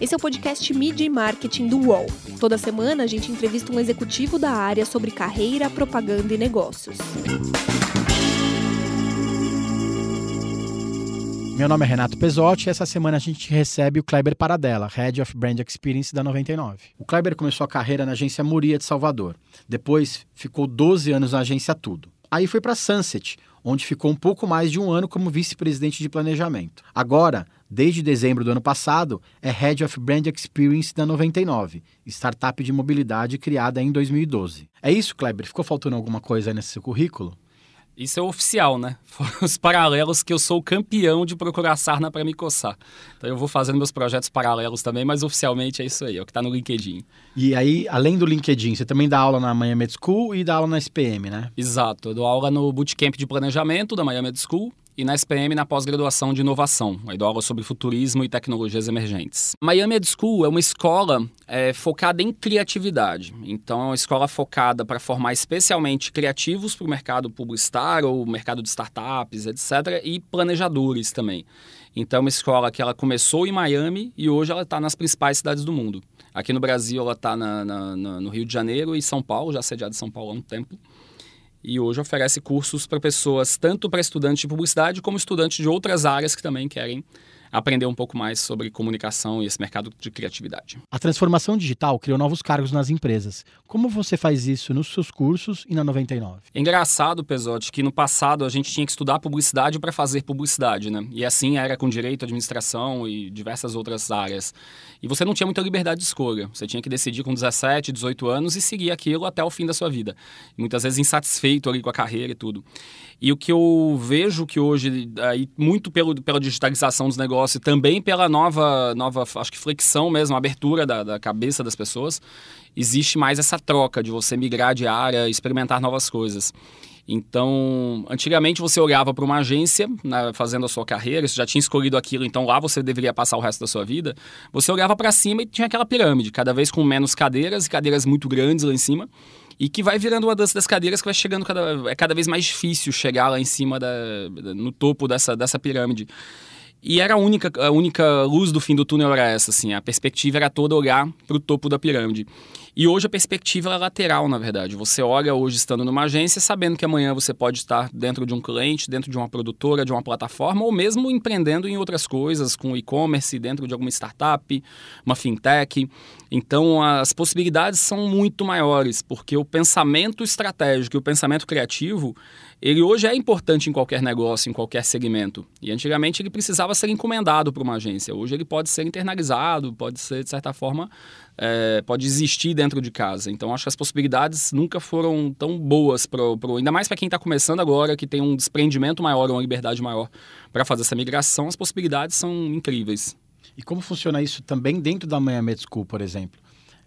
Esse é o podcast Media e Marketing do UOL. Toda semana a gente entrevista um executivo da área sobre carreira, propaganda e negócios. Meu nome é Renato Pesotti e essa semana a gente recebe o Kleber Paradella, Head of Brand Experience da 99. O Kleber começou a carreira na agência Muria de Salvador. Depois ficou 12 anos na agência Tudo. Aí foi para Sunset, onde ficou um pouco mais de um ano como vice-presidente de planejamento. Agora, desde dezembro do ano passado, é Head of Brand Experience da 99, startup de mobilidade criada em 2012. É isso, Kleber? Ficou faltando alguma coisa nesse seu currículo? Isso é oficial, né? Foram os paralelos que eu sou campeão de procurar sarna para me coçar. Então eu vou fazendo meus projetos paralelos também, mas oficialmente é isso aí, é o que está no LinkedIn. E aí, além do LinkedIn, você também dá aula na Miami School e dá aula na SPM, né? Exato, eu dou aula no Bootcamp de Planejamento da Miami School e na SPM na pós-graduação de inovação, aí dou aula sobre futurismo e tecnologias emergentes. Miami Ed School é uma escola é, focada em criatividade, então é uma escola focada para formar especialmente criativos para o mercado publicitário ou mercado de startups, etc., e planejadores também. Então é uma escola que ela começou em Miami e hoje ela está nas principais cidades do mundo. Aqui no Brasil ela está no Rio de Janeiro e São Paulo, já sediada em São Paulo há um tempo e hoje oferece cursos para pessoas, tanto para estudantes de publicidade como estudantes de outras áreas que também querem aprender um pouco mais sobre comunicação e esse mercado de criatividade. A transformação digital criou novos cargos nas empresas. Como você faz isso nos seus cursos e na 99? É engraçado, Pesote, que no passado a gente tinha que estudar publicidade para fazer publicidade, né? E assim era com direito, administração e diversas outras áreas. E você não tinha muita liberdade de escolha. Você tinha que decidir com 17, 18 anos e seguir aquilo até o fim da sua vida. E muitas vezes insatisfeito ali com a carreira e tudo. E o que eu vejo que hoje, aí, muito pelo, pela digitalização dos negócios e também pela nova, nova, acho que flexão mesmo, abertura da, da cabeça das pessoas, existe mais essa troca de você migrar de área, experimentar novas coisas. Então, antigamente você olhava para uma agência, né, fazendo a sua carreira, você já tinha escolhido aquilo, então lá você deveria passar o resto da sua vida. Você olhava para cima e tinha aquela pirâmide, cada vez com menos cadeiras e cadeiras muito grandes lá em cima e que vai virando uma dança das cadeiras que vai chegando cada, é cada vez mais difícil chegar lá em cima da, no topo dessa, dessa pirâmide. E era a única, a única luz do fim do túnel era essa, assim, a perspectiva era toda olhar para o topo da pirâmide. E hoje a perspectiva é lateral, na verdade. Você olha hoje estando numa agência, sabendo que amanhã você pode estar dentro de um cliente, dentro de uma produtora, de uma plataforma, ou mesmo empreendendo em outras coisas, com e-commerce, dentro de alguma startup, uma fintech. Então as possibilidades são muito maiores, porque o pensamento estratégico e o pensamento criativo, ele hoje é importante em qualquer negócio, em qualquer segmento. E antigamente ele precisava ser encomendado para uma agência. Hoje ele pode ser internalizado, pode ser, de certa forma, é, pode existir dentro de casa. Então, acho que as possibilidades nunca foram tão boas, pro, pro ainda mais para quem está começando agora, que tem um desprendimento maior, uma liberdade maior para fazer essa migração, as possibilidades são incríveis. E como funciona isso também dentro da Miami School, por exemplo?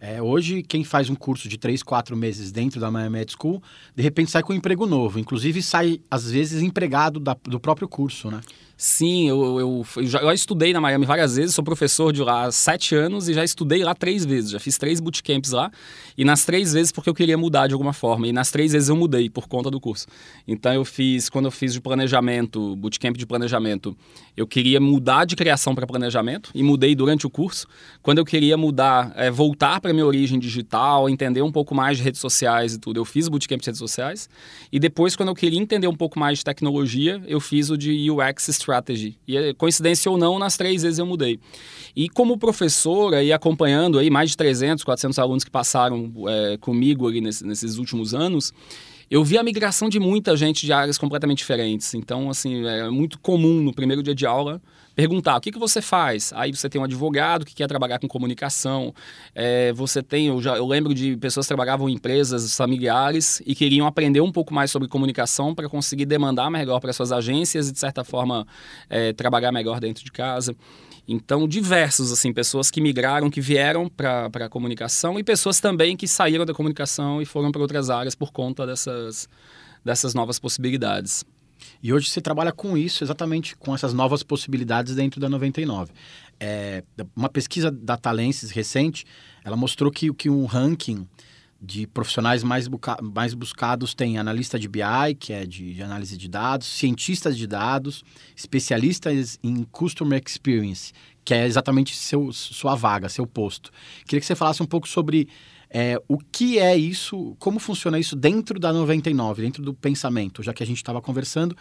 É, hoje, quem faz um curso de três, quatro meses dentro da Miami School, de repente sai com um emprego novo. Inclusive, sai, às vezes, empregado da, do próprio curso, né? Sim, eu, eu, eu, já, eu estudei na Miami várias vezes, sou professor de lá há sete anos e já estudei lá três vezes. Já fiz três bootcamps lá e nas três vezes porque eu queria mudar de alguma forma. E nas três vezes eu mudei por conta do curso. Então eu fiz, quando eu fiz de planejamento, bootcamp de planejamento, eu queria mudar de criação para planejamento e mudei durante o curso. Quando eu queria mudar, é, voltar para minha origem digital, entender um pouco mais de redes sociais e tudo, eu fiz bootcamp de redes sociais. E depois, quando eu queria entender um pouco mais de tecnologia, eu fiz o de UX Strategy. E é, coincidência ou não, nas três vezes eu mudei. E como professor, aí acompanhando aí mais de 300, 400 alunos que passaram é, comigo ali nesse, nesses últimos anos, eu vi a migração de muita gente de áreas completamente diferentes. Então, assim, é muito comum no primeiro dia de aula perguntar o que, que você faz. Aí você tem um advogado que quer trabalhar com comunicação. É, você tem, eu, já, eu lembro de pessoas que trabalhavam em empresas familiares e queriam aprender um pouco mais sobre comunicação para conseguir demandar melhor para suas agências e, de certa forma, é, trabalhar melhor dentro de casa. Então, diversos, assim, pessoas que migraram, que vieram para a comunicação e pessoas também que saíram da comunicação e foram para outras áreas por conta dessas, dessas novas possibilidades. E hoje você trabalha com isso, exatamente com essas novas possibilidades dentro da 99. É, uma pesquisa da Talenses recente, ela mostrou que, que um ranking de profissionais mais, mais buscados tem analista de BI, que é de, de, análise de dados, cientistas de dados, especialistas em Customer Experience, que é exatamente seu, sua vaga, seu posto. Queria que você falasse um pouco sobre é, o que é isso, como funciona isso dentro da 99, dentro do pensamento, já que a gente estava conversando.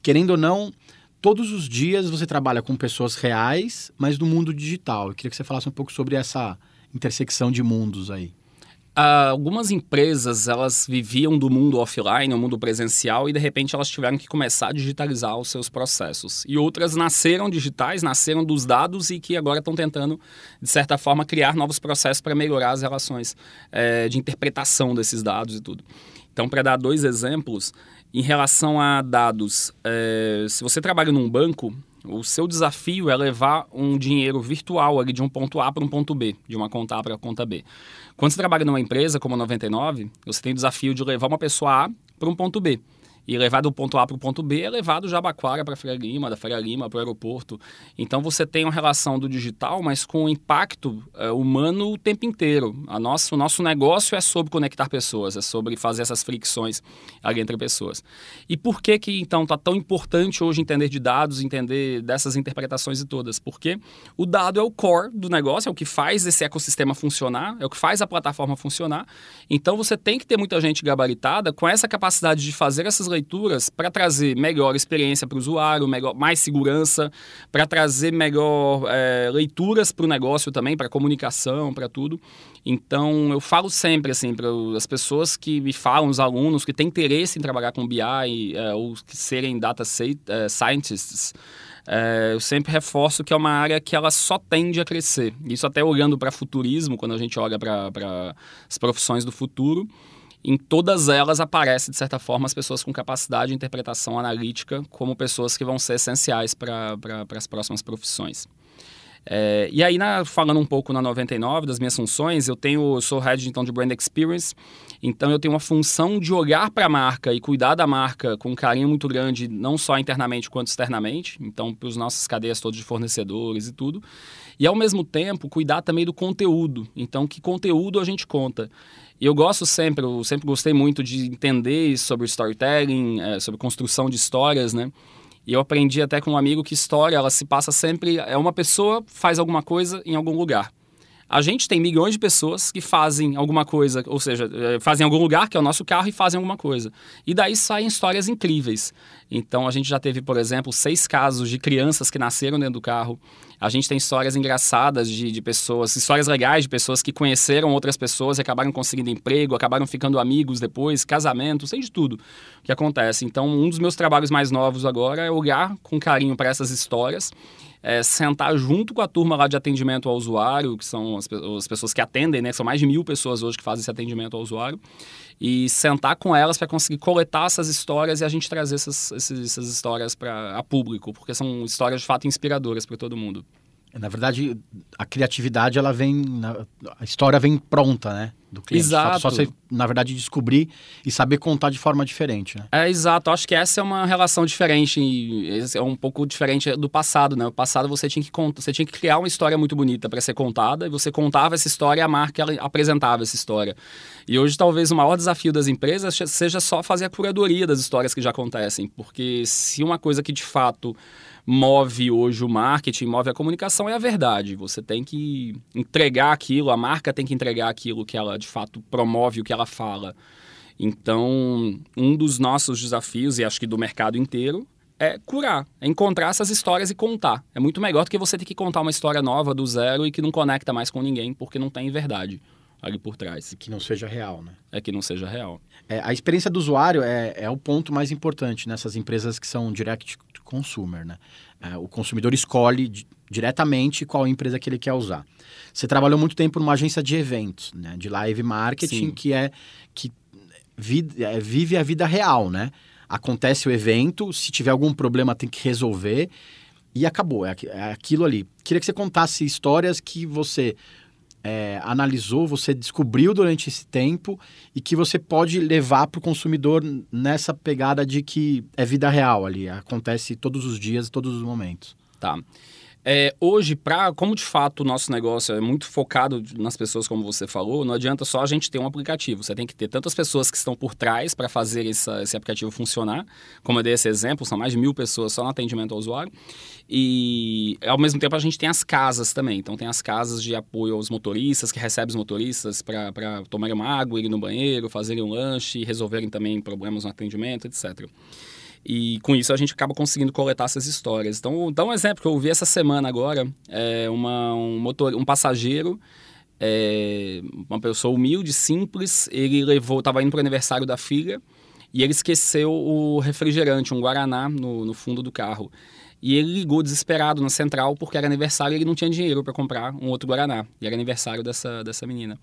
Querendo ou não, todos os dias você trabalha com pessoas reais, mas no mundo digital. Eu queria que você falasse um pouco sobre essa intersecção de mundos aí. Uh, algumas empresas elas viviam do mundo offline, o mundo presencial, e de repente elas tiveram que começar a digitalizar os seus processos. E outras nasceram digitais, nasceram dos dados e que agora estão tentando, de certa forma, criar novos processos para melhorar as relações é, de interpretação desses dados e tudo. Então, para dar dois exemplos, em relação a dados, é, se você trabalha num banco, o seu desafio é levar um dinheiro virtual ali de um ponto A para um ponto B, de uma conta A para a conta B. Quando você trabalha numa empresa como a 99, você tem o desafio de levar uma pessoa A para um ponto B e levar do ponto A para o ponto B é levar do Jabaquara para Faria Lima, da Faria Lima para o aeroporto. Então você tem uma relação do digital, mas com impacto é, humano o tempo inteiro. A nossa, o nosso negócio é sobre conectar pessoas, é sobre fazer essas fricções ali entre pessoas. E por que que então está tão importante hoje entender de dados, entender dessas interpretações e todas? Porque o dado é o core do negócio, é o que faz esse ecossistema funcionar, é o que faz a plataforma funcionar. Então você tem que ter muita gente gabaritada com essa capacidade de fazer essas leituras para trazer melhor experiência para o usuário, melhor, mais segurança, para trazer melhor é, leituras para o negócio também, para comunicação, para tudo. Então, eu falo sempre assim para as pessoas que me falam, os alunos que têm interesse em trabalhar com BI é, ou que serem data é, scientists, é, eu sempre reforço que é uma área que ela só tende a crescer. Isso até olhando para futurismo, quando a gente olha para as profissões do futuro em todas elas aparece, de certa forma, as pessoas com capacidade de interpretação analítica como pessoas que vão ser essenciais para as próximas profissões. É, e aí, na, falando um pouco na 99 das minhas funções, eu tenho, eu sou head então de brand experience, então eu tenho uma função de olhar para a marca e cuidar da marca com um carinho muito grande, não só internamente quanto externamente, então para os nossas cadeias todas de fornecedores e tudo. E ao mesmo tempo, cuidar também do conteúdo. Então, que conteúdo a gente conta? E eu gosto sempre, eu sempre gostei muito de entender sobre storytelling, é, sobre construção de histórias, né? E eu aprendi até com um amigo que história, ela se passa sempre... É uma pessoa faz alguma coisa em algum lugar. A gente tem milhões de pessoas que fazem alguma coisa, ou seja, eh, fazem em algum lugar, que é o nosso carro, e fazem alguma coisa. E daí saem histórias incríveis. Então, a gente já teve, por exemplo, seis casos de crianças que nasceram dentro do carro. A gente tem histórias engraçadas de, de pessoas, histórias legais de pessoas que conheceram outras pessoas e acabaram conseguindo emprego, acabaram ficando amigos depois, casamentos, sei de tudo que acontece. Então, um dos meus trabalhos mais novos agora é olhar com carinho para essas histórias é, sentar junto com a turma lá de atendimento ao usuário, que são as, as, pessoas que atendem, né? São mais de mil pessoas hoje que fazem esse atendimento ao usuário. E sentar com elas para conseguir coletar essas histórias e a gente trazer essas, essas histórias para a público, porque são histórias de fato inspiradoras para todo mundo. Na verdade, a criatividade, ela vem. A história vem pronta, né? Do cliente. Exato. Só você, na verdade, descobrir e saber contar de forma diferente, né? É, exato. Acho que essa é uma relação diferente. É um pouco diferente do passado, né? O passado você tinha que, você tinha que criar uma história muito bonita para ser contada, e você contava essa história e a marca apresentava essa história. E hoje, talvez, o maior desafio das empresas seja só fazer a curadoria das histórias que já acontecem. Porque se uma coisa que de fato move hoje o marketing, move a comunicação é a verdade. Você tem que entregar aquilo, a marca tem que entregar aquilo que ela de fato promove, o que ela fala. Então, um dos nossos desafios, e acho que do mercado inteiro, é curar, é encontrar essas histórias e contar. É muito melhor do que você ter que contar uma história nova do zero e que não conecta mais com ninguém porque não tem verdade ali por trás. Que não seja real, né? É que não seja real. É, a experiência do usuário é, é o ponto mais importante nessas empresas que são direct to consumer, né? É, o consumidor escolhe di diretamente qual empresa que ele quer usar. Você trabalhou muito tempo numa agência de eventos, né? De live marketing, Sim. que é que é, vive a vida real, né? Acontece o evento, se tiver algum problema tem que resolver e acabou, é, é aquilo ali. Queria que você contasse histórias que você é, analisou, você descobriu durante esse tempo e que você pode levar para o consumidor nessa pegada de que é vida real ali, acontece todos os dias, todos os momentos. Tá. É, hoje, pra, como de fato o nosso negócio é muito focado nas pessoas, como você falou, não adianta só a gente ter um aplicativo. Você tem que ter tantas pessoas que estão por trás para fazer essa, esse aplicativo funcionar. Como eu dei esse exemplo, são mais de mil pessoas só no atendimento ao usuário. E, ao mesmo tempo, a gente tem as casas também. Então, tem as casas de apoio aos motoristas, que recebem os motoristas para tomarem uma água, irem no banheiro, fazerem um lanche, resolverem também problemas no atendimento, etc. E com isso a gente acaba conseguindo coletar essas histórias. Então, dá um exemplo que eu vi essa semana agora, é uma, um, motor, um passageiro, é, uma pessoa humilde, simples, ele levou, estava indo para o aniversário da filha e ele esqueceu o refrigerante, um Guaraná, no, no fundo do carro. E ele ligou desesperado na central porque era aniversário e ele não tinha dinheiro para comprar um outro Guaraná. E era aniversário dessa, dessa menina.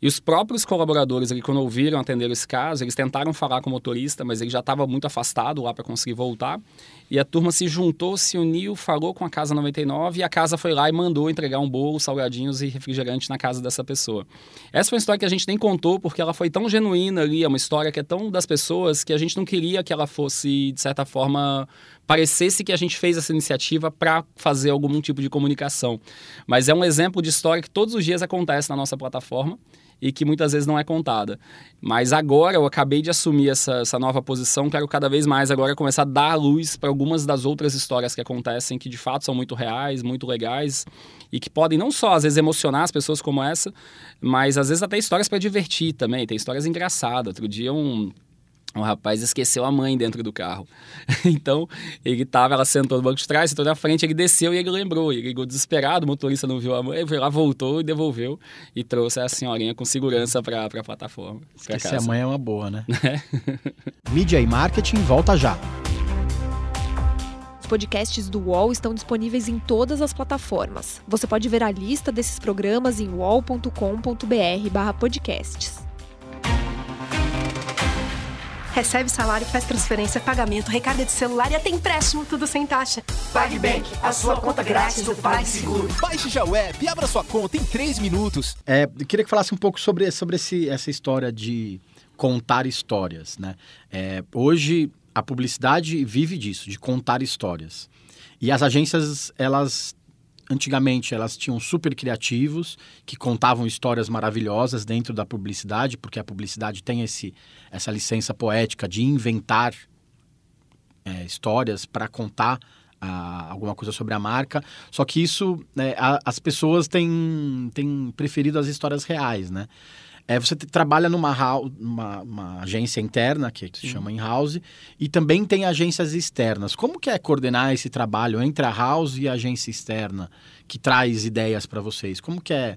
E os próprios colaboradores ali, quando ouviram atender esse caso, eles tentaram falar com o motorista, mas ele já estava muito afastado lá para conseguir voltar. E a turma se juntou, se uniu, falou com a Casa 99 e a casa foi lá e mandou entregar um bolo, salgadinhos e refrigerante na casa dessa pessoa. Essa foi uma história que a gente nem contou porque ela foi tão genuína ali, é uma história que é tão das pessoas que a gente não queria que ela fosse, de certa forma, parecesse que a gente fez essa iniciativa para fazer algum tipo de comunicação. Mas é um exemplo de história que todos os dias acontece na nossa plataforma e que muitas vezes não é contada. Mas agora eu acabei de assumir essa, essa nova posição, quero cada vez mais agora começar a dar luz para algumas das outras histórias que acontecem, que de fato são muito reais, muito legais e que podem não só às vezes emocionar as pessoas como essa, mas às vezes até histórias para divertir também. Tem histórias engraçadas. Outro dia um um rapaz esqueceu a mãe dentro do carro. então, ele tava, ela sentou no banco de trás, sentou na frente, ele desceu e ele lembrou. Ele ligou desesperado, o motorista não viu a mãe, ele foi lá, voltou e devolveu e trouxe a senhorinha com segurança para a plataforma. Esquecer a mãe é uma boa, né? Mídia e marketing volta já. Os podcasts do UOL estão disponíveis em todas as plataformas. Você pode ver a lista desses programas em uol.com.br/podcasts. Recebe salário, faz transferência, pagamento, recarga de celular e até empréstimo, tudo sem taxa. PagBank, a sua conta grátis do PagSeguro. Baixe já o app e abra sua conta em 3 minutos. É, eu queria que falasse um pouco sobre, sobre esse, essa história de contar histórias, né? É, hoje a publicidade vive disso, de contar histórias. E as agências, elas antigamente elas tinham super criativos que contavam histórias maravilhosas dentro da publicidade, porque a publicidade tem esse, essa licença poética de inventar é, histórias para contar ah, alguma coisa sobre a marca. Só que isso, é, a, as pessoas têm, têm preferido as histórias reais, né? É, você trabalha numa uma, uma, agência interna, que se chama in-house, e também tem agências externas. Como que é coordenar esse trabalho entre a house e a agência externa, que traz ideias para vocês? Como que é?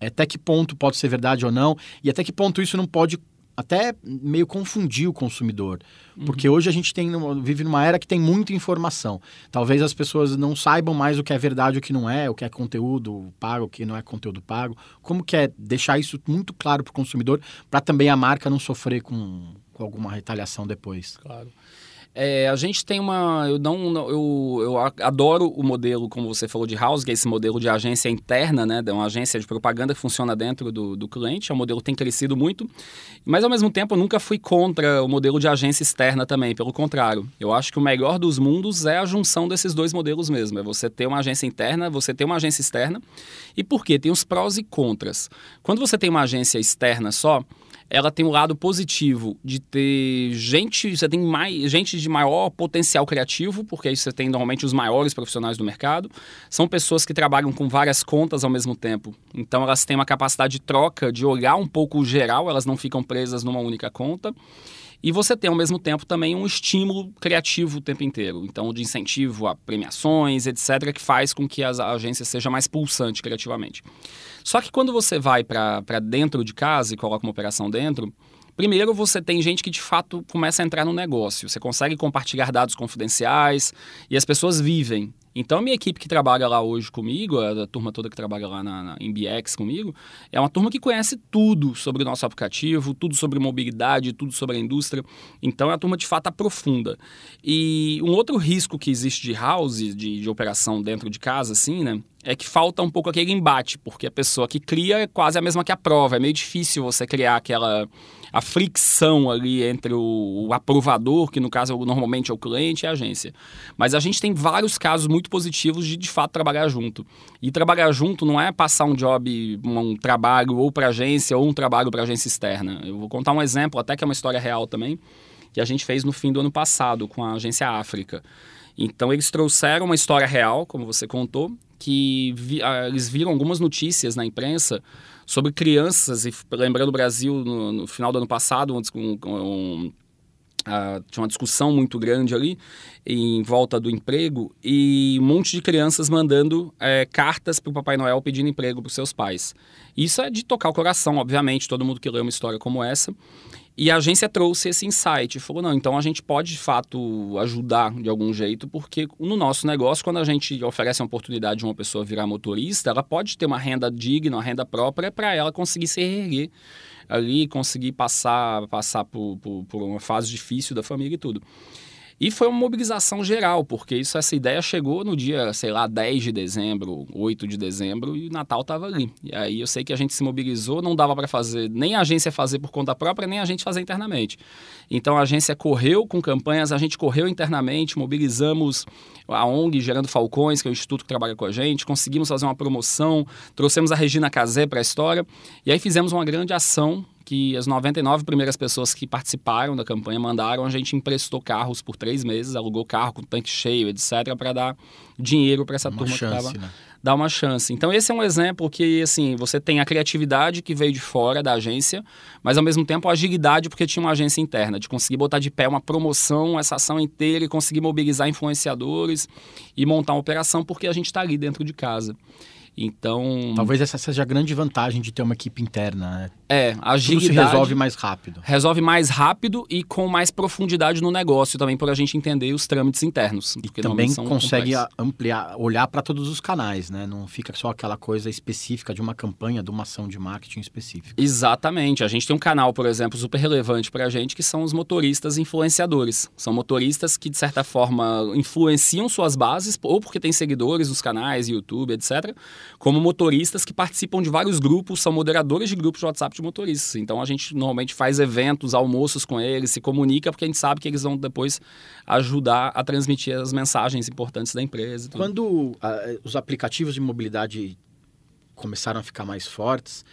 Até que ponto pode ser verdade ou não? E até que ponto isso não pode até meio confundir o consumidor. Uhum. Porque hoje a gente tem, vive numa era que tem muita informação. Talvez as pessoas não saibam mais o que é verdade o que não é, o que é conteúdo pago, o que não é conteúdo pago. Como que é deixar isso muito claro para o consumidor, para também a marca não sofrer com, com alguma retaliação depois? Claro. É, a gente tem uma. Eu não, eu, eu adoro o modelo, como você falou, de house, que é esse modelo de agência interna, né? De uma agência de propaganda que funciona dentro do, do cliente. É um modelo tem crescido muito. Mas ao mesmo tempo eu nunca fui contra o modelo de agência externa também. Pelo contrário, eu acho que o melhor dos mundos é a junção desses dois modelos mesmo. É você ter uma agência interna, você ter uma agência externa. E por quê? Tem os prós e contras. Quando você tem uma agência externa só, ela tem um lado positivo de ter gente, você tem mais gente de maior potencial criativo, porque aí você tem normalmente os maiores profissionais do mercado. São pessoas que trabalham com várias contas ao mesmo tempo. Então elas têm uma capacidade de troca, de olhar um pouco geral, elas não ficam presas numa única conta. E você tem, ao mesmo tempo, também um estímulo criativo o tempo inteiro. Então, de incentivo a premiações, etc., que faz com que a agência seja mais pulsante criativamente. Só que quando você vai para dentro de casa e coloca uma operação dentro, Primeiro, você tem gente que de fato começa a entrar no negócio. Você consegue compartilhar dados confidenciais e as pessoas vivem então, a minha equipe que trabalha lá hoje comigo, a, turma toda que trabalha lá na, na MBX comigo, é uma turma que conhece tudo sobre o nosso aplicativo, tudo sobre mobilidade, tudo sobre a indústria. Então, é uma turma de fato aprofunda. E um outro risco que existe de house, de, de operação dentro de casa, assim, né? é que falta um pouco aquele embate, porque a pessoa que cria é quase a mesma que a prova. É meio difícil você criar aquela a fricção ali entre o, o aprovador, que no caso normalmente é o cliente, e a agência. Mas a gente tem vários casos muito muito positivos de de fato trabalhar junto. E trabalhar junto não é passar um job, um trabalho ou para agência ou um trabalho para agência externa. Eu vou contar um exemplo, até que é uma história real também, que a gente fez no fim do ano passado com a agência África. Então eles trouxeram uma história real, como você contou, que vi, uh, eles viram algumas notícias na imprensa sobre crianças, e lembrando o Brasil no, no final do ano passado, um, um, Tinha uma discussão muito grande ali em volta do emprego e um monte de crianças mandando é, cartas para o Papai Noel pedindo emprego para os seus pais. Isso é de tocar o coração, obviamente, todo mundo que lê uma história como essa. E a agência trouxe esse insight, falou, não, então a gente pode de fato ajudar de algum jeito, porque no nosso negócio, quando a gente oferece a oportunidade de uma pessoa virar motorista, ela pode ter uma renda digna, uma renda própria para ela conseguir se reerguer ali, conseguir passar, passar por, por, por uma fase difícil da família e tudo. E foi uma mobilização geral, porque isso, essa ideia chegou no dia, sei lá, 10 de dezembro, 8 de dezembro, e o Natal estava ali. E aí eu sei que a gente se mobilizou, não dava para fazer, nem a agência fazer por conta própria, nem a gente fazer internamente. Então a agência correu com campanhas, a gente correu internamente, mobilizamos a ONG Gerando Falcões, que é o instituto que trabalha com a gente, conseguimos fazer uma promoção, trouxemos a Regina Casé para a história, e aí fizemos uma grande ação que as 99 primeiras pessoas que participaram da campanha mandaram, a gente emprestou carros por três meses, alugou carro com tanque cheio, etc., para dar dinheiro para essa uma turma chance, que estava. Né? Dar uma chance. Então, esse é um exemplo que, assim, você tem a criatividade que veio de fora da agência, mas ao mesmo tempo a agilidade, porque tinha uma agência interna, de conseguir botar de pé uma promoção, essa ação inteira e conseguir mobilizar influenciadores e montar uma operação, porque a gente está ali dentro de casa. Então. Talvez essa seja a grande vantagem de ter uma equipe interna, né? É, a agilidade. Tudo se resolve mais rápido. Resolve mais rápido e com mais profundidade no negócio também, por a gente entender os trâmites internos. E também consegue complexos. ampliar, olhar para todos os canais, né? Não fica só aquela coisa específica de uma campanha, de uma ação de marketing específica. Exatamente. A gente tem um canal, por exemplo, super relevante para a gente, que são os motoristas influenciadores. São motoristas que, de certa forma, influenciam suas bases, ou porque têm seguidores nos canais, YouTube, etc como motoristas que participam de vários grupos, são moderadores de grupos de WhatsApp de motoristas. Então a gente normalmente faz eventos, almoços com eles, se comunica, porque a gente sabe que eles vão depois ajudar a transmitir as mensagens importantes da empresa. Quando uh, os aplicativos de mobilidade começaram a ficar mais fortes,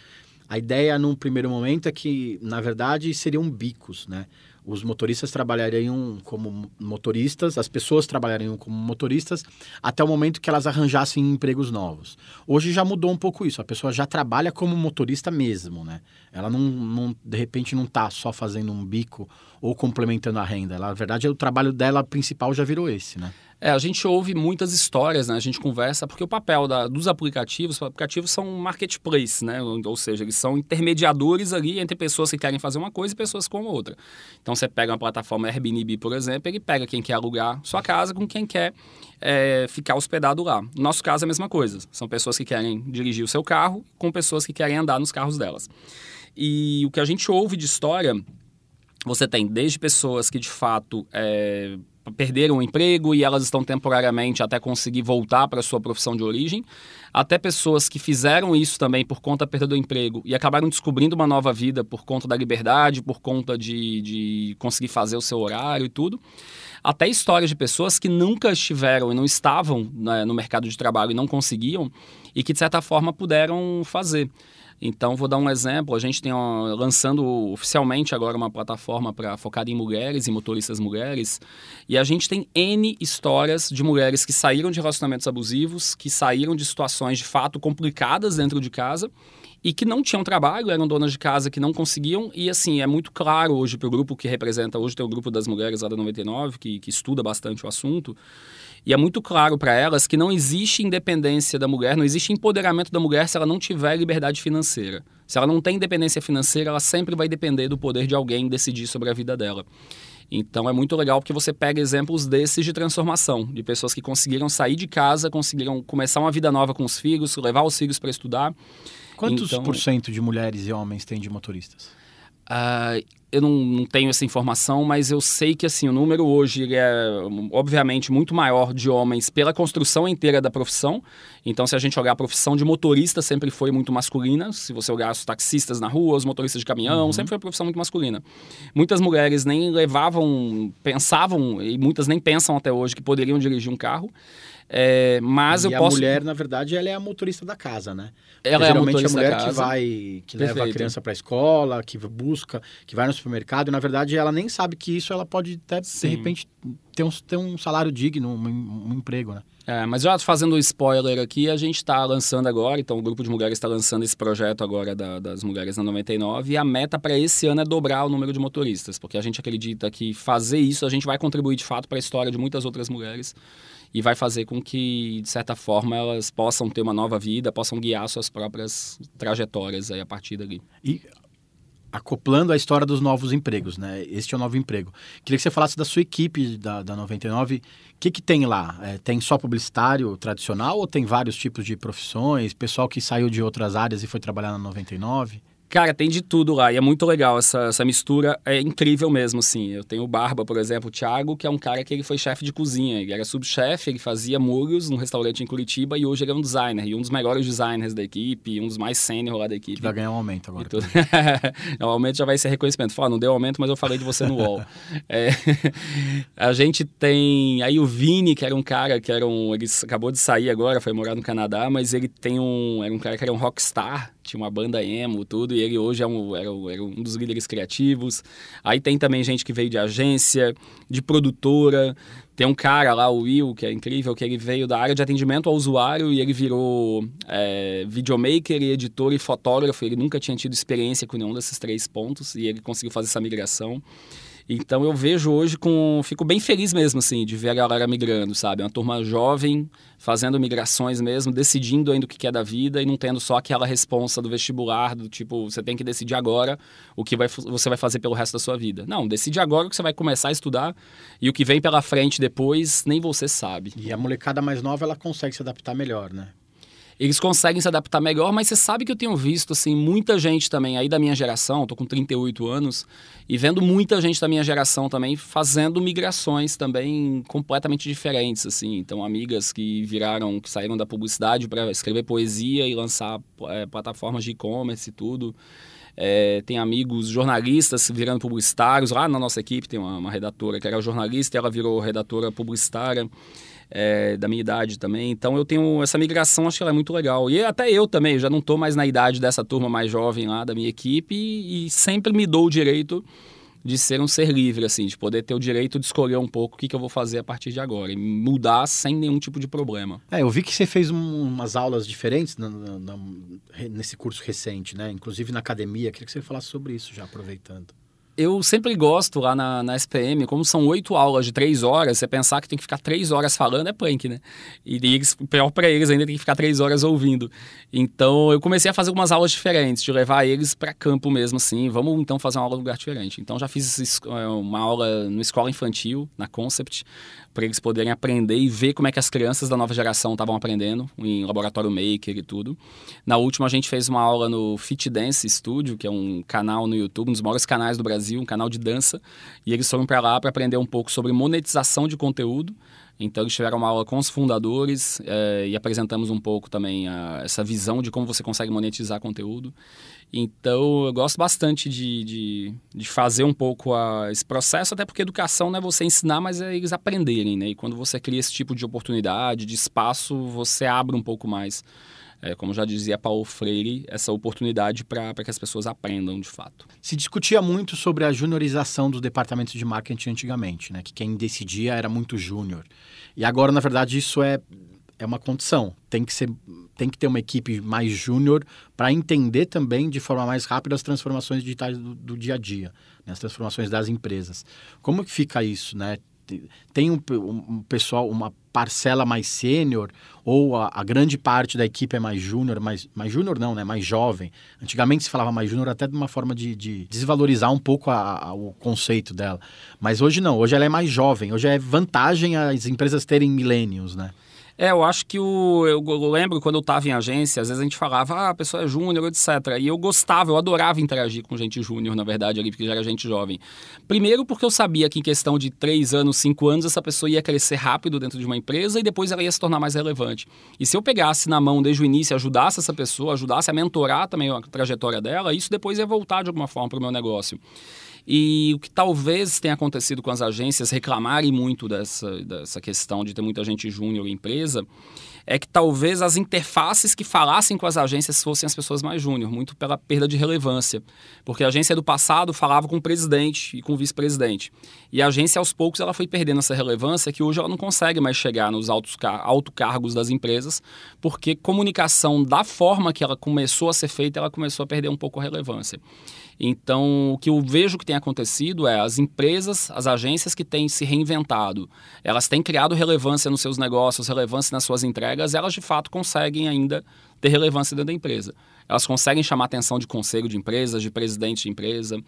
a ideia num primeiro momento é que, na verdade, seriam bicos, né? Os motoristas trabalhariam como motoristas, as pessoas trabalhariam como motoristas até o momento que elas arranjassem empregos novos. Hoje já mudou um pouco isso, a pessoa já trabalha como motorista mesmo, né? Ela não, não de repente não está só fazendo um bico ou complementando a renda. Ela, na verdade, o trabalho dela principal já virou esse, né? É, a gente ouve muitas histórias, né? A gente conversa, porque o papel da, dos aplicativos, os aplicativos são marketplace, né? Ou seja, eles são intermediadores ali entre pessoas que querem fazer uma coisa e pessoas com outra. Então, você pega uma plataforma Airbnb, por exemplo, ele pega quem quer alugar sua casa com quem quer é, ficar hospedado lá. No nosso caso, é a mesma coisa. São pessoas que querem dirigir o seu carro com pessoas que querem andar nos carros delas. E o que a gente ouve de história, você tem desde pessoas que, de fato, é, perderam o emprego e elas estão temporariamente até conseguir voltar para a sua profissão de origem, até pessoas que fizeram isso também por conta da perda do emprego e acabaram descobrindo uma nova vida por conta da liberdade, por conta de, de conseguir fazer o seu horário e tudo. Até histórias de pessoas que nunca estiveram e não estavam né, no mercado de trabalho e não conseguiam e que, de certa forma, puderam fazer. Então, vou dar um exemplo. A gente tem uma, lançando oficialmente agora uma plataforma para focada em mulheres e motoristas mulheres. E a gente tem N histórias de mulheres que saíram de relacionamentos abusivos, que saíram de situações de fato complicadas dentro de casa e que não tinham trabalho, eram donas de casa que não conseguiam. E assim, é muito claro hoje para o grupo que representa, hoje tem o grupo das mulheres lá da 99, que, que estuda bastante o assunto. E é muito claro para elas que não existe independência da mulher, não existe empoderamento da mulher se ela não tiver liberdade financeira. Se ela não tem independência financeira, ela sempre vai depender do poder de alguém decidir sobre a vida dela. Então é muito legal porque você pega exemplos desses de transformação, de pessoas que conseguiram sair de casa, conseguiram começar uma vida nova com os filhos, levar os filhos para estudar. Quantos então, por cento de mulheres e homens tem de motoristas? Uh, eu não, não, tenho essa informação, mas eu sei que assim o número hoje é obviamente muito maior de homens pela construção inteira da profissão. Então, se a gente olhar a profissão de motorista, sempre foi muito masculina. Se você olhar os taxistas na rua, os motoristas de caminhão, uhum. sempre foi uma profissão muito masculina. Muitas mulheres nem levavam, pensavam, e muitas nem pensam até hoje que poderiam dirigir um carro. É, mas e eu a posso. mulher, na verdade, ela é a motorista da casa, né? Ela é a motorista a mulher da que casa. vai, que leva a Perfeito. criança para a escola, que busca, que vai no supermercado, e na verdade ela nem sabe que isso ela pode até, Sim. de repente, ter um, ter um salário digno, um, um emprego, né? É, mas já fazendo um spoiler aqui, a gente está lançando agora, então o grupo de mulheres está lançando esse projeto agora da- das mulheres na 99 e a meta para esse ano é dobrar o número de motoristas, porque a gente acredita que fazer isso a gente vai contribuir de fato para a história de muitas outras mulheres e vai fazer com que, de certa forma, elas possam ter uma nova vida, possam guiar suas próprias trajetórias aí a partir dali. E acoplando a história dos novos empregos, né? Este é o novo emprego. Queria que você falasse da sua equipe da, da 99. O que, que tem lá? É, tem só publicitário tradicional ou tem vários tipos de profissões? Pessoal que saiu de outras áreas e foi trabalhar na 99? Cara, tem de tudo lá e é muito legal essa, essa mistura, é incrível mesmo, assim. Eu tenho o Barba, por exemplo, o Thiago, que é um cara que ele foi chefe de cozinha, ele era subchefe, ele fazia molhos num restaurante em Curitiba e hoje ele é um designer, e um dos melhores designers da equipe, um dos mais sênior lá da equipe. Que vai ganhar um aumento agora. E tudo. Normalmente já vai ser reconhecimento. Fala, não deu aumento, mas eu falei de você no UOL. É, a gente tem aí o Vini, que era um cara que era um. Ele acabou de sair agora, foi morar no Canadá, mas ele tem um. Era um cara que era um rockstar, tinha uma banda emo, tudo, e ele hoje é um, era, era um dos líderes criativos. Aí tem também gente que veio de agência, de produtora. Tem um cara lá, o Will, que é incrível, que ele veio da área de atendimento ao usuário e ele virou é, videomaker, e editor e fotógrafo. Ele nunca tinha tido experiência com nenhum desses três pontos e ele conseguiu fazer essa migração. Então eu vejo hoje com. Fico bem feliz mesmo, assim, de ver a galera migrando, sabe? Uma turma jovem, fazendo migrações mesmo, decidindo ainda o que quer da vida e não tendo só aquela responsa do vestibular, do tipo, você tem que decidir agora o que vai, você vai fazer pelo resto da sua vida. Não, decide agora o que você vai começar a estudar e o que vem pela frente depois, nem você sabe. E a molecada mais nova, ela consegue se adaptar melhor, né? Eles conseguem se adaptar melhor, mas você sabe que eu tenho visto, assim, muita gente também aí da minha geração, tô com 38 anos, e vendo muita gente da minha geração também fazendo migrações também completamente diferentes, assim. Então, amigas que viraram, que saíram da publicidade para escrever poesia e lançar é, plataformas de e-commerce e tudo. É, tem amigos jornalistas virando publicitários. Lá na nossa equipe tem uma, uma redatora que era jornalista e ela virou redatora publicitária é, da minha idade também. Então eu tenho essa migração, acho que ela é muito legal. E até eu também, eu já não estou mais na idade dessa turma mais jovem lá da minha equipe e, e sempre me dou o direito de ser um ser livre, assim, de poder ter o direito de escolher um pouco o que, que eu vou fazer a partir de agora e mudar sem nenhum tipo de problema. É, eu vi que você fez um- umas aulas diferentes nesse curso recente, né? Inclusive na academia. Queria que você falasse sobre isso já, aproveitando. Eu sempre gosto lá na, na SPM, como são oito aulas de três horas, você pensar que tem que ficar três horas falando é punk, né? E eles, pior para eles ainda tem que ficar três horas ouvindo. Então eu comecei a fazer algumas aulas diferentes, de levar eles para campo mesmo, assim. Vamos então fazer uma aula em lugar diferente. Então já fiz eh, uma aula no escola infantil, na Concept, para eles poderem aprender e ver como é que as crianças da nova geração estavam aprendendo, em laboratório maker e tudo. Na última, a gente fez uma aula no Fit Dance Studio, que é um canal no YouTube, um dos maiores canais do Brasil, um canal de dança. E eles foram para lá para aprender um pouco sobre monetização de conteúdo. Então, eles tiveram uma aula com os fundadores eh, e apresentamos um pouco também a- essa visão de como você consegue monetizar conteúdo. Então, eu gosto bastante de, de, de fazer um pouco a- esse processo, até porque educação não é você ensinar, mas é eles aprenderem, né? E quando você cria esse tipo de oportunidade, de espaço, você abre um pouco mais, é, como já dizia Paulo Freire, essa oportunidade para que as pessoas aprendam de fato. Se discutia muito sobre a juniorização dos departamentos de marketing antigamente, né? Que quem decidia era muito júnior. E agora, na verdade, isso é, é uma condição. Tem que, ser, tem que ter uma equipe mais júnior para entender também de forma mais rápida as transformações digitais do, do dia a dia, né? as transformações das empresas. Como que fica isso, né? Tem- um- um pessoal, uma parcela mais sênior ou a, a grande parte da equipe é mais júnior, mais, mais júnior não, né? Mais jovem. Antigamente se falava mais júnior até de uma forma de, de desvalorizar um pouco a- a- o conceito dela. Mas hoje não, hoje ela é mais jovem. Hoje é vantagem as empresas terem milênios, né? É, eu acho que o. Eu, lembro quando eu estava em agência, às vezes a gente falava, ah, a pessoa é júnior, etc. E eu gostava, eu adorava interagir com gente júnior, na verdade, ali, porque já era gente jovem. Primeiro, porque eu sabia que em questão de três anos, cinco anos, essa pessoa ia crescer rápido dentro de uma empresa e depois ela ia se tornar mais relevante. E se eu pegasse na mão desde o início, ajudasse essa pessoa, ajudasse a mentorar também a trajetória dela, isso depois ia voltar de alguma forma para o meu negócio. E o que talvez tenha acontecido com as agências reclamarem muito dessa, dessa questão de ter muita gente júnior em empresa é que talvez as interfaces que falassem com as agências fossem as pessoas mais júnior, muito pela perda de relevância. Porque a agência do passado falava com o presidente e com o vice-presidente. E a agência, aos poucos, ela foi perdendo essa relevância que hoje ela não consegue mais chegar nos altos alto cargos das empresas, porque comunicação da forma que ela começou a ser feita, ela começou a perder um pouco a relevância. Então, o que eu vejo que tem acontecido é as empresas, as agências que têm se reinventado, elas têm criado relevância nos seus negócios, relevância nas suas entregas, elas de fato conseguem ainda ter relevância dentro da empresa. Elas conseguem chamar atenção de conselho de empresas, de presidente de empresa,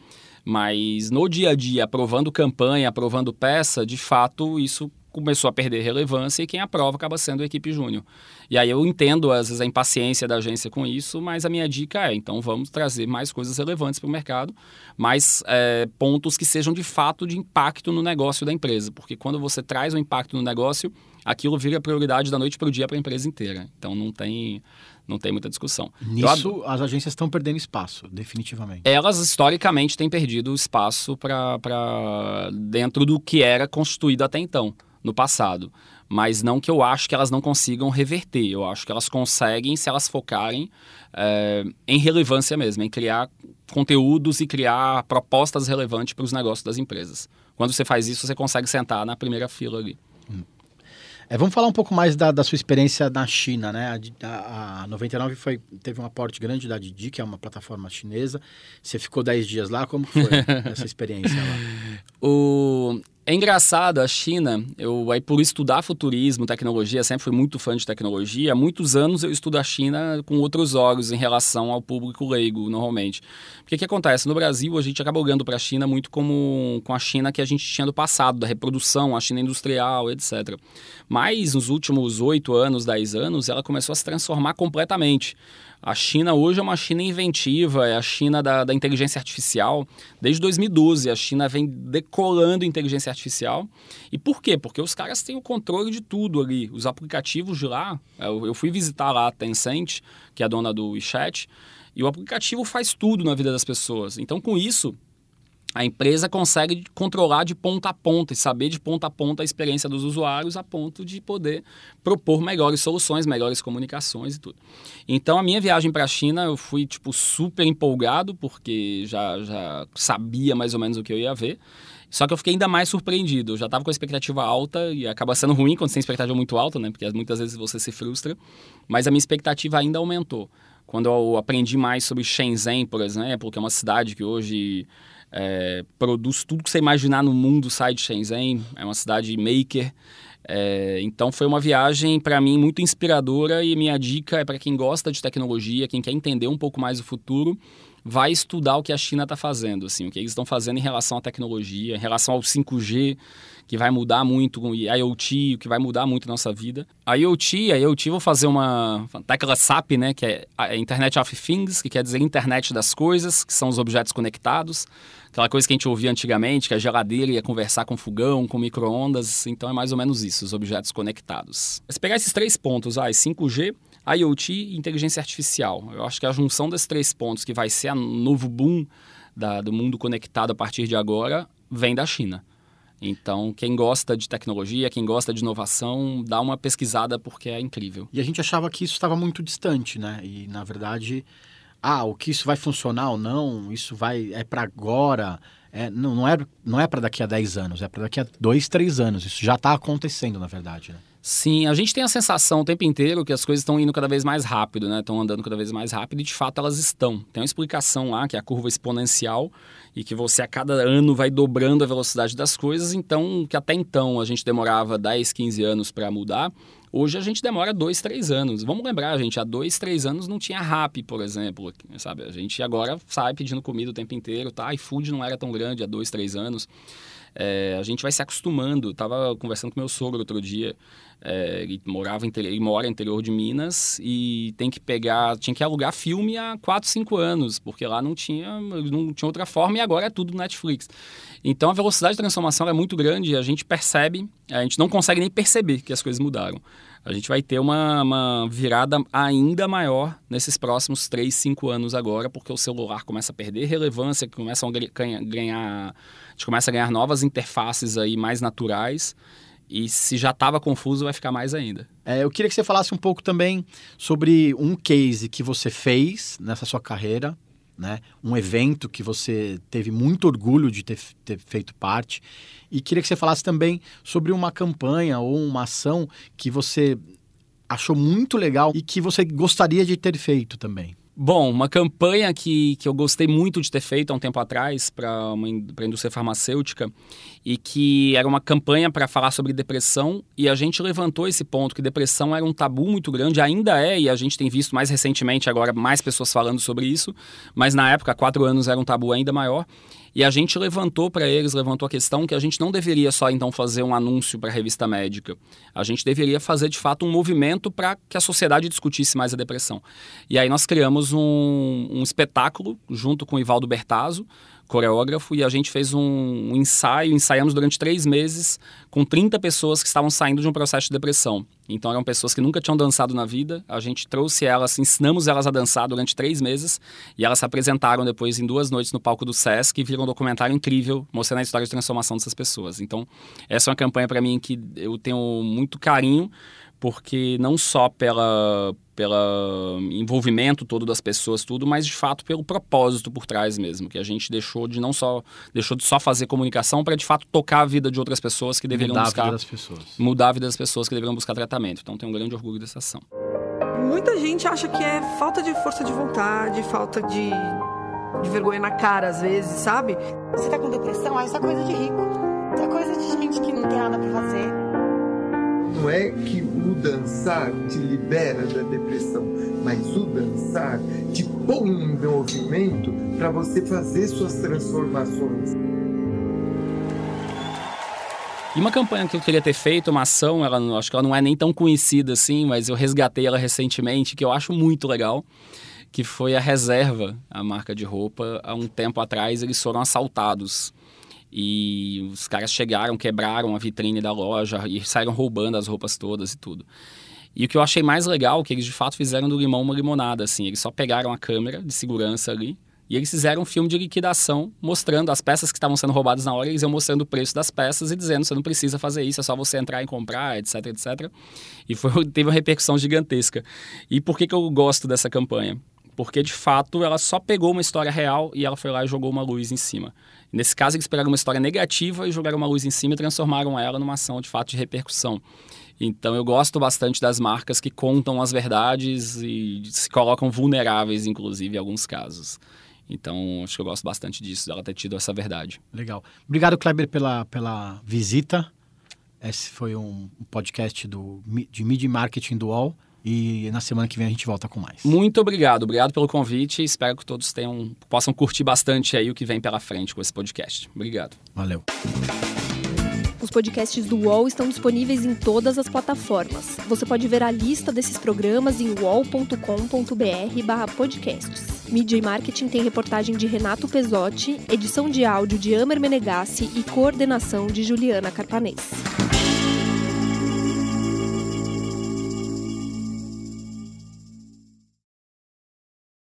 mas no dia a dia, aprovando campanha, aprovando peça, de fato, isso começou a perder relevância e quem aprova acaba sendo a equipe júnior. E aí eu entendo, às vezes, a impaciência da agência com isso, mas a minha dica é, então vamos trazer mais coisas relevantes para o mercado, mais é, pontos que sejam de fato de impacto no negócio da empresa, porque quando você traz um impacto no negócio, aquilo vira prioridade da noite para o dia para a empresa inteira. Então não tem não tem muita discussão. Nisso, as agências estão perdendo espaço, definitivamente. Elas, historicamente, têm perdido espaço para dentro do que era constituído até então no passado. Mas não que eu acho que elas não consigam reverter. Eu acho que elas conseguem se elas focarem é, em relevância mesmo, em criar conteúdos e criar propostas relevantes para os negócios das empresas. Quando você faz isso, você consegue sentar na primeira fila ali. Hum. É, vamos falar um pouco mais da, da sua experiência na China, né? A, a, 99 foi, teve um aporte grande da Didi, que é uma plataforma chinesa. Você ficou 10 dias lá, como foi essa experiência lá? O, é engraçado, a China, eu aí por estudar futurismo, tecnologia, sempre fui muito fã de tecnologia. Há muitos anos eu estudo a China com outros olhos em relação ao público leigo, normalmente. Porque o que acontece? No Brasil, a gente acaba olhando para a China muito como com a China que a gente tinha do passado, da reprodução, a China industrial, etc. Mas nos últimos oito anos, dez anos, ela começou a se transformar completamente. A China hoje é uma China inventiva, é a China da, da, inteligência artificial. Desde 2012, a China vem decolando inteligência artificial. E por quê? Porque os caras têm o controle de tudo ali. Os aplicativos de lá, eu, eu fui visitar lá a Tencent, que é a dona do WeChat, e o aplicativo faz tudo na vida das pessoas. Então, com isso, a empresa consegue controlar de ponta a ponta e saber de ponta a ponta a experiência dos usuários a ponto de poder propor melhores soluções, melhores comunicações e tudo. Então, a minha viagem para a China, eu fui tipo super empolgado porque já, já sabia mais ou menos o que eu ia ver. Só que eu fiquei ainda mais surpreendido. Eu já estava com a expectativa alta e acaba sendo ruim quando você tem expectativa muito alta, né? Porque muitas vezes você se frustra. Mas a minha expectativa ainda aumentou. Quando eu aprendi mais sobre Shenzhen, por exemplo, que é uma cidade que hoje é, produz tudo que você imaginar no mundo sai de Shenzhen, é uma cidade maker. É, então foi uma viagem para mim muito inspiradora e minha dica é para quem gosta de tecnologia, quem quer entender um pouco mais o futuro, vai estudar o que a China está fazendo, assim, o que eles estão fazendo em relação à tecnologia, em relação ao 5G, que vai mudar muito, e IoT, que vai mudar muito a nossa vida. A IoT, a IoT, vou fazer uma tecla SAP, né, que é a Internet of Things, que quer dizer internet das coisas, que são os objetos conectados. Aquela coisa que a gente ouvia antigamente, que a geladeira ia conversar com fogão, com micro-ondas. Então é mais ou menos isso, os objetos conectados. Se pegar esses três pontos, ah, 5G, IoT e inteligência artificial. Eu acho que a junção desses três pontos, que vai ser o novo boom da, do mundo conectado a partir de agora, vem da China. Então, quem gosta de tecnologia, quem gosta de inovação, dá uma pesquisada porque é incrível. E a gente achava que isso estava muito distante, né? E, na verdade, ah, o que isso vai funcionar ou não, isso vai é para agora, é, não, não é, não é para daqui a 10 anos, é para daqui a 2, 3 anos. Isso já está acontecendo, na verdade. Né? Sim, a gente tem a sensação o tempo inteiro que as coisas estão indo cada vez mais rápido, né? Estão andando cada vez mais rápido e de fato elas estão. Tem uma explicação lá, que é a curva exponencial, e que você a cada ano vai dobrando a velocidade das coisas, então que até então a gente demorava 10, 15 anos para mudar, Hoje a gente demora dois, três anos. Vamos lembrar, gente, há dois, três anos não tinha rap, por exemplo, sabe? A gente agora sai pedindo comida o tempo inteiro, tá? iFood não era tão grande há dois, três anos. É, a gente vai se acostumando. Tava conversando com meu sogro outro dia. É, ele morava ele mora interior de Minas e tem que pegar, tinha que alugar filme há 4, 5 anos, porque lá não tinha, não tinha outra forma e agora é tudo Netflix. Então a velocidade de transformação é muito grande e a gente percebe, a gente não consegue nem perceber que as coisas mudaram. a gente vai ter uma, uma virada ainda maior nesses próximos 3, 5 anos agora, porque o celular começa a perder relevância, começam a ganhar, gente começa a ganhar novas interfaces aí mais naturais. E se já estava confuso, vai ficar mais ainda. É, eu queria que você falasse um pouco também sobre um case que você fez nessa sua carreira, né? Um evento que você teve muito orgulho de ter, ter, feito parte. E queria que você falasse também sobre uma campanha ou uma ação que você achou muito legal e que você gostaria de ter feito também. Bom, uma campanha que, que eu gostei muito de ter feito há um tempo atrás para a indústria farmacêutica e que era uma campanha para falar sobre depressão e a gente levantou esse ponto que depressão era um tabu muito grande, ainda é, e a gente tem visto mais recentemente agora mais pessoas falando sobre isso, mas na época, há quatro anos, era um tabu ainda maior. E a gente levantou para eles, levantou a questão que a gente não deveria só então fazer um anúncio para a revista médica. A gente deveria fazer de fato um movimento para que a sociedade discutisse mais a depressão. E aí nós criamos um, um espetáculo junto com o Ivaldo Bertazzo, coreógrafo, e a gente fez um, ensaio, ensaiamos durante três meses com 30 pessoas que estavam saindo de um processo de depressão. Então eram pessoas que nunca tinham dançado na vida, a gente trouxe elas, ensinamos elas a dançar durante três meses, e elas se apresentaram depois em duas noites no palco do Sesc e viram um documentário incrível mostrando a história de transformação dessas pessoas. Então essa é uma campanha para mim que eu tenho muito carinho, porque não só pela pelo envolvimento todo das pessoas, tudo, mas de fato pelo propósito por trás mesmo, que a gente deixou de não só deixou de só fazer comunicação para de fato tocar a vida de outras pessoas que deveriam mudar buscar a vida das pessoas. mudar a vida das pessoas que deveriam buscar tratamento. Então tenho um grande orgulho dessa ação. Muita gente acha que é falta de força de vontade, falta de, de vergonha na cara às vezes, sabe? Você tá com depressão? Ah, isso é coisa de rico. Isso é coisa de gente que não tem nada para fazer não é que o dançar te libera da depressão, mas o dançar te põe em movimento para você fazer suas transformações. E uma campanha que eu queria ter feito, uma ação, ela, acho que ela não é nem tão conhecida assim, mas eu resgatei ela recentemente, que eu acho muito legal, que foi a Reserva, a marca de roupa. Há um tempo atrás eles foram assaltados e os caras chegaram, quebraram a vitrine da loja e saíram roubando as roupas todas e tudo. E o que eu achei mais legal, é que eles de fato fizeram do limão uma limonada, assim. Eles só pegaram a câmera de segurança ali e eles fizeram um filme de liquidação mostrando as peças que estavam sendo roubadas na hora, eles iam mostrando o preço das peças e dizendo, você não precisa fazer isso, é só você entrar e comprar, etc, etc. E foi, teve uma repercussão gigantesca. E por que, que eu gosto dessa campanha? Porque, de fato, ela só pegou uma história real e ela foi lá e jogou uma luz em cima. Nesse caso, eles pegaram uma história negativa e jogaram uma luz em cima e transformaram ela numa ação de fato de repercussão. Então eu gosto bastante das marcas que contam as verdades e se colocam vulneráveis, inclusive, em alguns casos. Então, acho que eu gosto bastante disso, dela ter tido essa verdade. Legal. Obrigado, Kleber, pela, pela visita. Esse foi um podcast do, de Media Marketing do UOL. E na semana que vem a gente volta com mais. Muito obrigado, obrigado pelo convite. Espero que todos tenham, possam curtir bastante aí o que vem pela frente com esse podcast. Obrigado. Valeu. Os podcasts do UOL estão disponíveis em todas as plataformas. Você pode ver a lista desses programas em uol.com.br/podcasts. Mídia e Marketing tem reportagem de Renato Pesotti, edição de áudio de Amer Menegassi e coordenação de Juliana Carpanês.